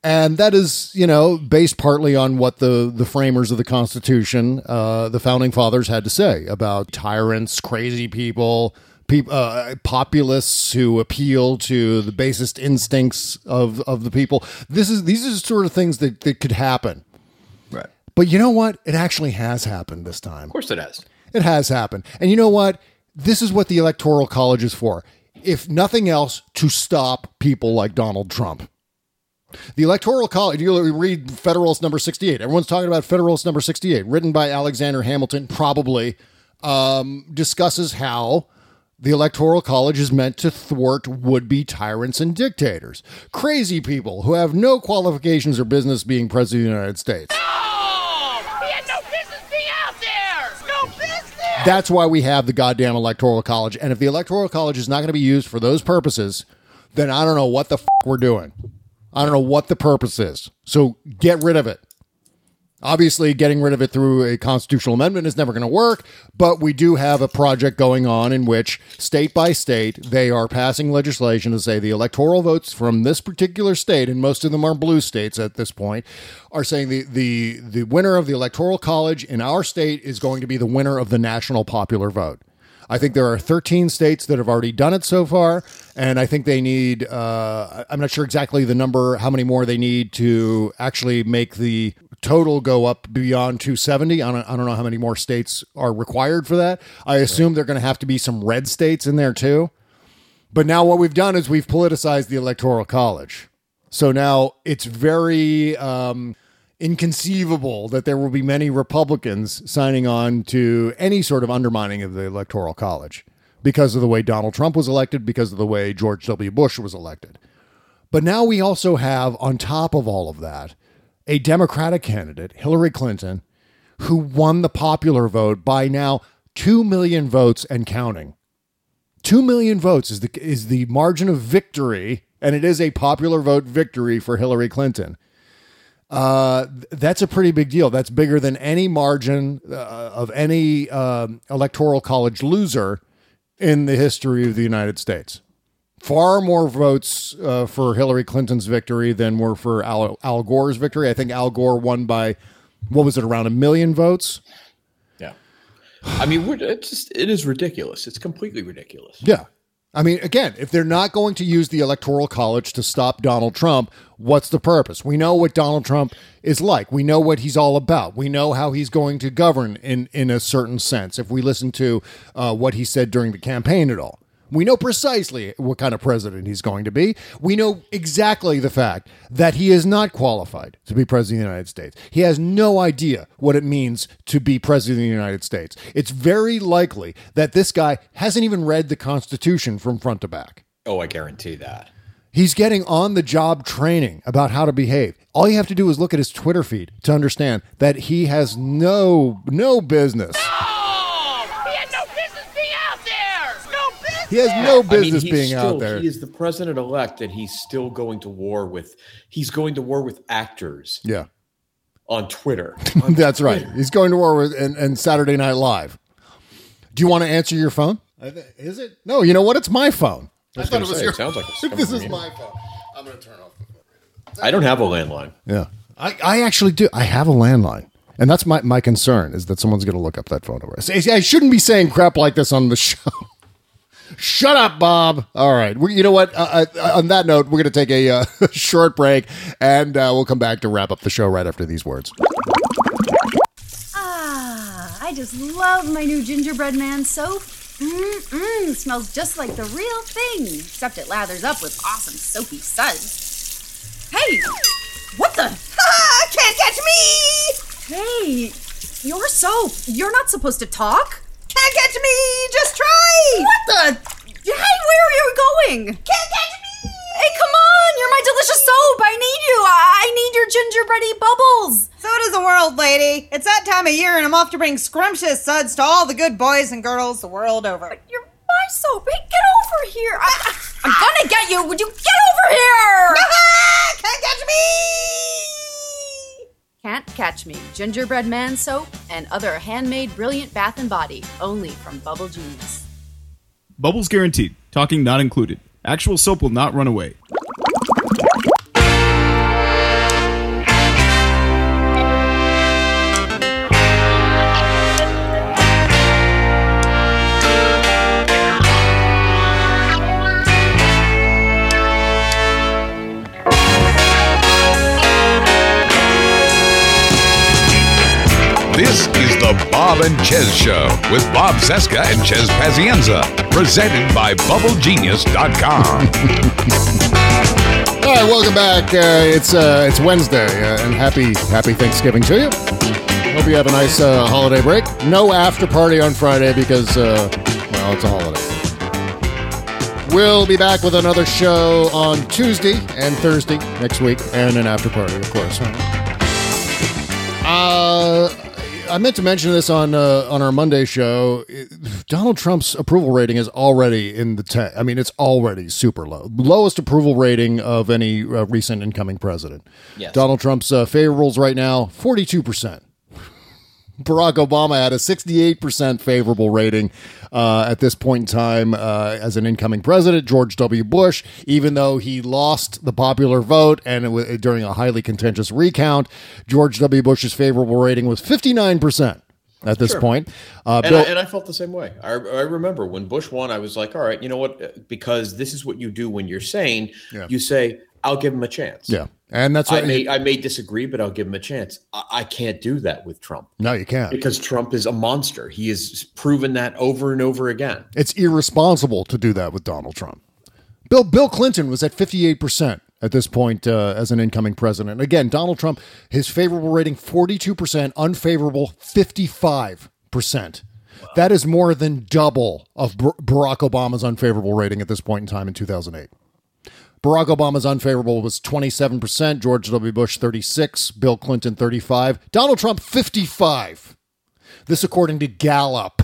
And that is, you know, based partly on what the, the framers of the Constitution, uh, the founding fathers had to say about tyrants, crazy people, peop- uh, populists who appeal to the basest instincts of, of the people. This is these are the sort of things that, that could happen. Right. But you know what? It actually has happened this time. Of course it has. It has happened. And you know what? This is what the Electoral College is for. If nothing else, to stop people like Donald Trump. The Electoral College, you read Federalist number 68. Everyone's talking about Federalist number 68, written by Alexander Hamilton, probably, um, discusses how the Electoral College is meant to thwart would be tyrants and dictators, crazy people who have no qualifications or business being president of the United States. No! He had no business being out there! No business! That's why we have the goddamn Electoral College. And if the Electoral College is not going to be used for those purposes, then I don't know what the f- we're doing. I don't know what the purpose is. So get rid of it. Obviously, getting rid of it through a constitutional amendment is never going to work, but we do have a project going on in which, state by state, they are passing legislation to say the electoral votes from this particular state, and most of them are blue states at this point, are saying the, the, the winner of the electoral college in our state is going to be the winner of the national popular vote. I think there are 13 states that have already done it so far, and I think they need. Uh, I'm not sure exactly the number, how many more they need to actually make the total go up beyond 270. I don't, I don't know how many more states are required for that. I assume they're going to have to be some red states in there too. But now what we've done is we've politicized the electoral college. So now it's very um, inconceivable that there will be many Republicans signing on to any sort of undermining of the electoral college because of the way Donald Trump was elected, because of the way George W. Bush was elected. But now we also have, on top of all of that, a Democratic candidate, Hillary Clinton, who won the popular vote by now 2 million votes and counting. 2 million votes is the is the margin of victory and it is a popular vote victory for Hillary Clinton. Uh, that's a pretty big deal. That's bigger than any margin uh, of any um, electoral college loser in the history of the United States. Far more votes uh, for Hillary Clinton's victory than were for Al, Al Gore's victory. I think Al Gore won by what was it around a million votes? Yeah. I mean, we're, it's just it is ridiculous. It's completely ridiculous. Yeah. I mean, again, if they're not going to use the Electoral College to stop Donald Trump, what's the purpose? We know what Donald Trump is like. We know what he's all about. We know how he's going to govern in, in a certain sense if we listen to uh, what he said during the campaign at all. We know precisely what kind of president he's going to be. We know exactly the fact that he is not qualified to be president of the United States. He has no idea what it means to be president of the United States. It's very likely that this guy hasn't even read the Constitution from front to back. Oh, I guarantee that. He's getting on the job training about how to behave. All you have to do is look at his Twitter feed to understand that he has no no business. He has no business I mean, being still, out there. He is the president elect, and he's still going to war with. He's going to war with actors Yeah. on Twitter. That's right. He's going to war with and, and Saturday Night Live. Do you want to answer your phone? Is it? No. You know what? It's my phone. I, was thought it was say, your. it sounds like it's this is my phone. I'm going to turn off the phone. I don't have a landline. Yeah. I, I actually do. I have a landline. And that's my, my concern is that someone's going to look up that phone number. I shouldn't be saying crap like this on the show. Shut up, Bob. All right. We, you know what? Uh, uh, on that note, we're going to take a uh, short break and uh, we'll come back to wrap up the show right after these words. Ah, I just love my new gingerbread man soap. Mmm, smells just like the real thing, except it lathers up with awesome soapy suds. Hey, what the? Ah, can't catch me! Hey, your soap. You're not supposed to talk. Can't catch me! Just What the? Hey, where are you going? Can't catch me! Hey, come on! You're my delicious soap. I need you. I need your gingerbready bubbles. So does the world, lady. It's that time of year, and I'm off to bring scrumptious suds to all the good boys and girls the world over. But You're my soap. Hey, get over here. I, I'm gonna get you. Would you get over here? Can't catch me! Can't Catch Me Gingerbread Man Soap and other handmade brilliant bath and body only from Bubble Genius. Bubbles guaranteed. Talking not included. Actual soap will not run away. Bob and Chez Show with Bob Cesca and Chez Pazienza, presented by BubbleGenius.com. All right, welcome back. Uh, it's uh, it's Wednesday, uh, and happy happy Thanksgiving to you. Hope you have a nice uh, holiday break. No after party on Friday because uh, well, it's a holiday. We'll be back with another show on Tuesday and Thursday next week, and an after party, of course. Uh, I meant to mention this on uh, on our Monday show. Donald Trump's approval rating is already in the ten. I mean, it's already super low, lowest approval rating of any uh, recent incoming president. Yes. Donald Trump's uh, favorables right now forty two percent. Barack Obama had a 68% favorable rating uh, at this point in time uh, as an incoming president. George W. Bush, even though he lost the popular vote and it was, during a highly contentious recount, George W. Bush's favorable rating was 59% at this Sure. point. Uh, and, Bill- I, and I felt the same way. I, I remember when Bush won, I was like, all right, you know what? Because this is what you do when you're sane. Yeah. You say, I'll give him a chance. yeah. And that's I may, I may disagree, but I'll give him a chance. I, I can't do that with Trump no, you can't. because Trump is a monster. He has proven that over and over again. It's irresponsible to do that with Donald Trump. Bill Bill Clinton was at 58% at this point uh, as an incoming president. Again, Donald Trump, his favorable rating 42%, unfavorable 55%. That is more than double of Bar- Barack Obama's unfavorable rating at this point in time in 2008. Barack Obama's unfavorable was 27%, George W. Bush 36, Bill Clinton 35, Donald Trump 55. This according to Gallup.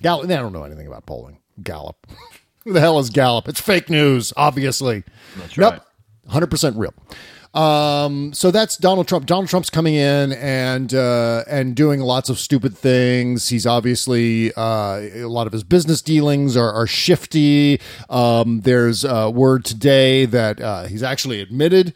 Gallup, they don't know anything about polling. Gallup. Who the hell is Gallup? It's fake news, obviously. That's nope. right. 100% real. Um, so that's Donald Trump. Donald Trump's coming in and uh, and doing lots of stupid things. He's obviously uh, a lot of his business dealings are, are shifty. Um, there's uh, word today that uh, he's actually admitted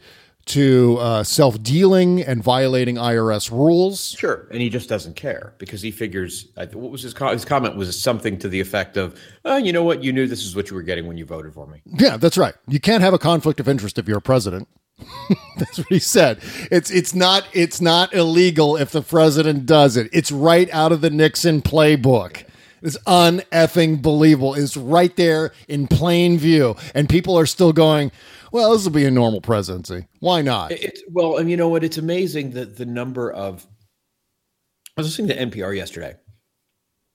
to uh, self dealing and violating IRS rules. Sure, and he just doesn't care because he figures. What was his co- his comment? Was something to the effect of, oh, "You know what? You knew this is what you were getting when you voted for me." Yeah, that's right. You can't have a conflict of interest if you're a president. that's what he said. It's it's not it's not illegal if the president does it. It's right out of the Nixon playbook. It's uneffing believable. It's right there in plain view, and people are still going. Well, this will be a normal presidency. Why not? It's well, and you know what? It's amazing that the number of. I was listening to NPR yesterday,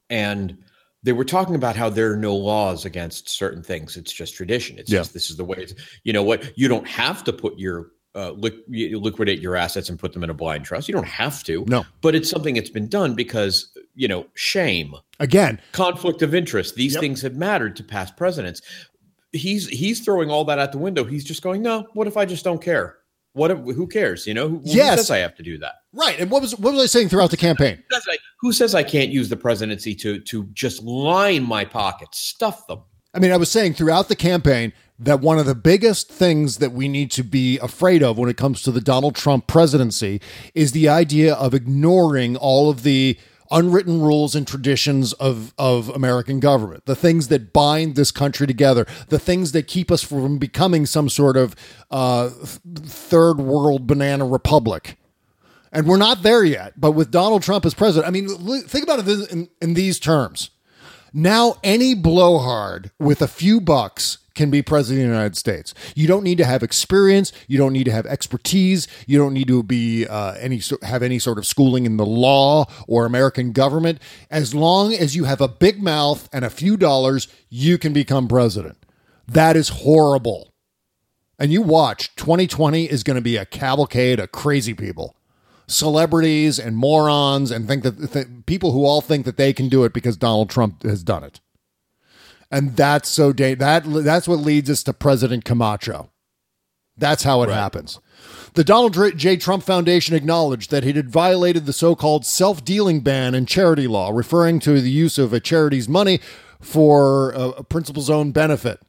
and they were talking about how there are no laws against certain things. It's just tradition. It's Yeah. just this is the way. It's, you know what? You don't have to put your uh, you liquidate your assets and put them in a blind trust. You don't have to. No. but it's something that's been done because you know shame Again, conflict of interest. These Yep. things have mattered to past presidents. He's he's throwing all that out the window. He's just going, no. What if I just don't care? What who cares? You know, who, who Yes. says I have to do that? right. And what was what was I saying throughout the campaign? Who says I, who says I can't use the presidency to to just line my pockets, stuff them? I mean, I was saying throughout the campaign that one of the biggest things that we need to be afraid of when it comes to the Donald Trump presidency is the idea of ignoring all of the unwritten rules and traditions of, of American government, the things that bind this country together, the things that keep us from becoming some sort of uh, third world banana republic. And we're not there yet. But with Donald Trump as president, I mean, think about it in, in these terms. Now, any blowhard with a few bucks can be president of the United States. You don't need to have experience. You don't need to have expertise. You don't need to be uh, any have any sort of schooling in the law or American government. As long as you have a big mouth and a few dollars, you can become president. That is horrible. And you watch, 2020 is going to be a cavalcade of crazy people celebrities and morons and think that th- people who all think that they can do it because Donald Trump has done it. And that's so da- that that's what leads us to President Camacho. That's how it happens. The Donald J. Trump Foundation acknowledged that it had violated the so-called self-dealing ban in charity law, referring to the use of a charity's money for a, a principal's own benefit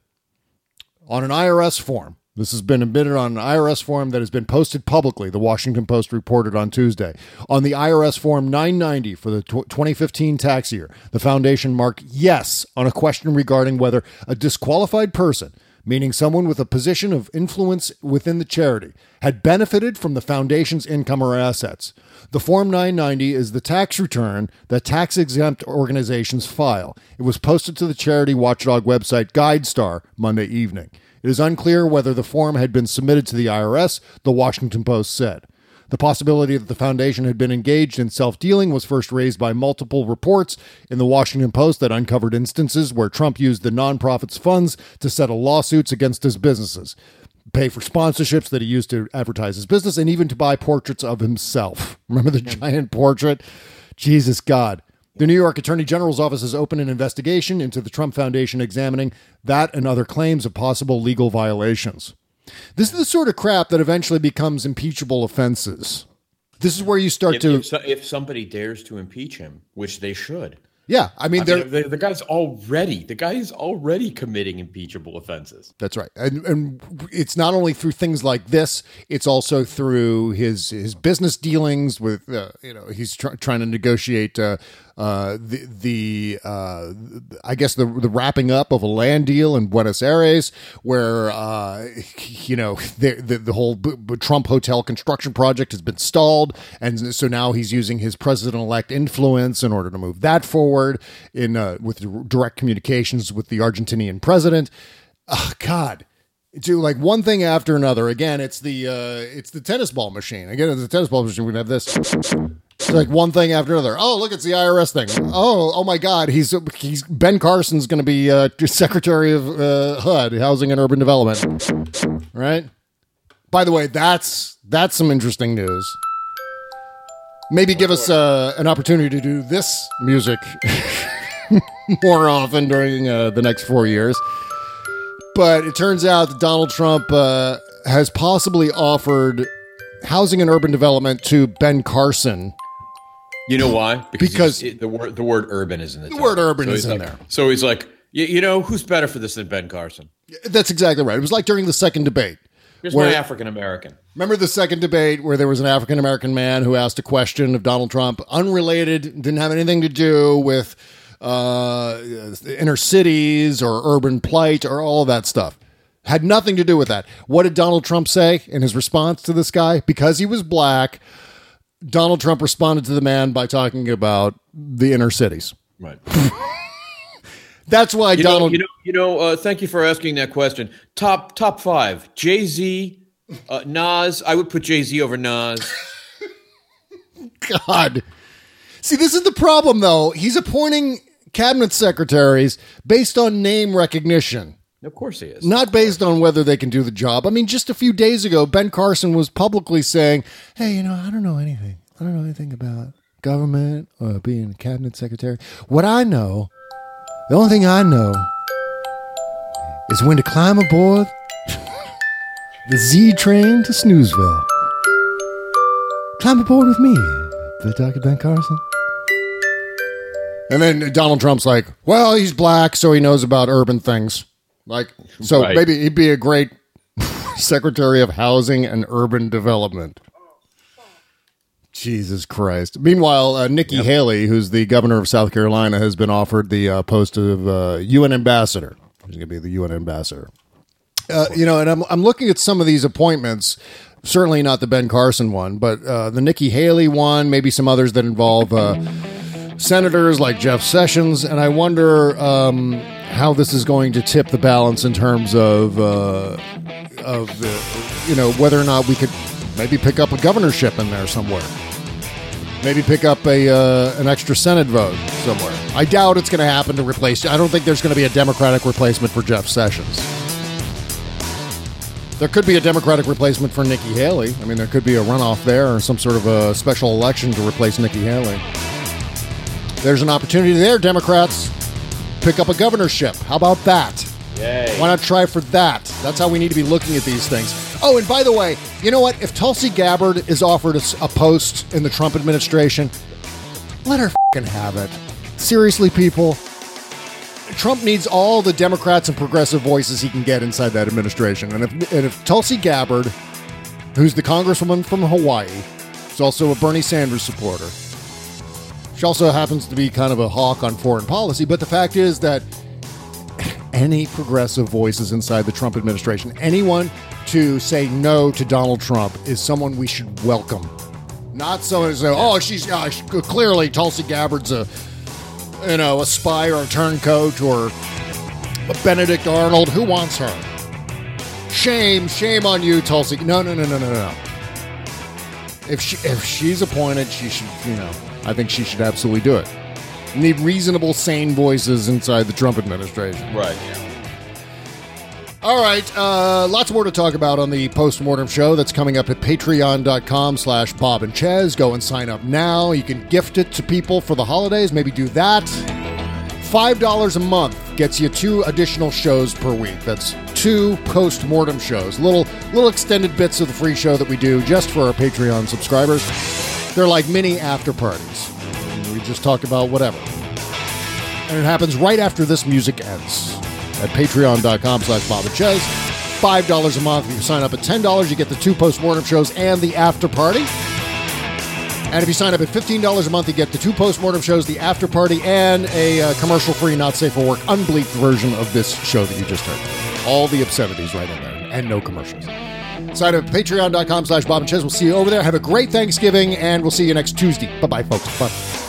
on an IRS form. This has been admitted on an IRS form that has been posted publicly, the Washington Post reported on Tuesday. On the IRS form 990 for the 2015 tax year, the foundation marked yes on a question regarding whether a disqualified person, meaning someone with a position of influence within the charity, had benefited from the foundation's income or assets. The Form 990 is the tax return that tax exempt organizations file. It was posted to the charity watchdog website GuideStar Monday evening. It is unclear whether the form had been submitted to the IRS, the Washington Post said. The possibility that the foundation had been engaged in self dealing was first raised by multiple reports in the Washington Post that uncovered instances where Trump used the nonprofit's funds to settle lawsuits against his businesses, pay for sponsorships that he used to advertise his business, and even to buy portraits of himself. Remember the giant portrait? Jesus God. The New York Attorney General's office has opened an investigation into the Trump Foundation examining that and other claims of possible legal violations. This is the sort of crap that eventually becomes impeachable offenses. This is where you start If, to. if, so- if somebody dares to impeach him, which they should. yeah, I mean, I mean, the, the guy's already the guy is already committing impeachable offenses. That's right, and and it's not only through things like this; it's also through his his business dealings with uh, you know he's tr- trying to negotiate uh, uh, the the uh, I guess the the wrapping up of a land deal in Buenos Aires, where uh, you know the the, the whole B- B- Trump hotel construction project has been stalled, and so now he's using his president elect influence in order to move that forward in uh, with direct communications with the Argentinian president. Oh, God. Do like one thing after another. Again, it's the uh, it's the tennis ball machine. Again, it's the tennis ball machine. We have this. Like one thing after another. Oh, look, it's the IRS thing. Oh, oh my God, he's he's Ben Carson's going to be uh, Secretary of uh, HUD, Housing and Urban Development. Right. By the way, that's that's some interesting news. Maybe give us uh, an opportunity to do this music more often during uh, the next four years. But it turns out that Donald Trump uh, has possibly offered housing and urban development to Ben Carson. You know why? Because- he's- it- the word the word urban is in the, The word urban is in like- there. So he's like, you, you know, who's better for this than Ben Carson? That's exactly right. It was like during the second debate. Here's where- my African American. Remember the second debate where there was an African American man who asked a question of Donald Trump, unrelated, didn't have anything to do with uh, inner cities or urban plight or all of that stuff. Had nothing to do with that. What did Donald Trump say in his response to this guy? Because he was black, Donald Trump responded to the man by talking about the inner cities. Right. That's why You Donald. know, you know, you know. Uh, thank you for asking that question. Top top five: Jay Z, uh, Nas. I would put Jay Z over Nas. God. See, this is the problem, though. He's appointing cabinet secretaries based on name recognition, Of course he is. not based on whether they can do the job. I mean, just a few days ago, Ben Carson was publicly saying, Hey, you know, I don't know anything. I don't know anything about government or being a cabinet secretary. What I know, the only thing I know is when to climb aboard the Z train to Snoozeville. Climb aboard with me, the Dr. Ben Carson. And then Donald Trump's like, well, he's black, so he knows about urban things. Like, so Right. maybe he'd be a great Secretary of Housing and Urban Development. Jesus Christ. Meanwhile, uh, Nikki Haley, who's the governor of South Carolina, has been offered the uh, post of uh, UN ambassador. She's going to be the UN ambassador. Uh, you know, and I'm, I'm looking at some of these appointments. Certainly not the Ben Carson one, but uh, the Nikki Haley one, maybe some others that involve uh, senators like Jeff Sessions. And I wonder um, how this is going to tip the balance in terms of, uh, of the, you know, whether or not we could maybe pick up a governorship in there somewhere. Maybe pick up a uh, an extra Senate vote somewhere. I doubt it's going to happen to replace. I don't think there's going to be a Democratic replacement for Jeff Sessions. There could be a Democratic replacement for Nikki Haley. I mean, there could be a runoff there or some sort of a special election to replace Nikki Haley. There's an opportunity there, Democrats. Pick up a governorship. How about that? Yay. Why not try for that? That's how we need to be looking at these things. Oh, and by the way, you know what? If Tulsi Gabbard is offered a, post in the Trump administration, let her fing have it. Seriously, people. Trump needs all the Democrats and progressive voices he can get inside that administration. And if, and if Tulsi Gabbard, who's the congresswoman from Hawaii, is also a Bernie Sanders supporter, she also happens to be kind of a hawk on foreign policy. But the fact is that any progressive voices inside the Trump administration, anyone to say no to Donald Trump, is someone we should welcome. Not someone who say, "Oh, she's uh, clearly Tulsi Gabbard's a, you know, a spy or a turncoat or a Benedict Arnold. Who wants her? Shame, shame on you, Tulsi. No, no, no, no, no, no. If she if she's appointed, she should, you know, I think she should absolutely do it. Need reasonable, sane voices inside the Trump administration. Right. Yeah. All right, uh, lots more to talk about on the post-mortem show that's coming up at patreon.com slash Bob and Chez. Go and sign up now. You can gift it to people for the holidays. Maybe do that. $5 a month gets you two additional shows per week. That's two post-mortem shows. Little little extended bits of the free show that we do just for our Patreon subscribers. They're like mini after parties. We just talk about whatever. And it happens right after this music ends at patreon.com slash Bob and Chez. $5 a month. If you sign up at $10, you get the two post-mortem shows and the after party. And if you sign up at $15 a month, you get the two post-mortem shows, the after party, and a uh, commercial-free, not safe for work, unbleeped version of this show that you just heard. All the obscenities right in there, and no commercials. Sign up at patreon.com slash Bob and Chez. We'll see you over there. Have a great Thanksgiving, and we'll see you next Tuesday. Bye-bye, folks. Bye.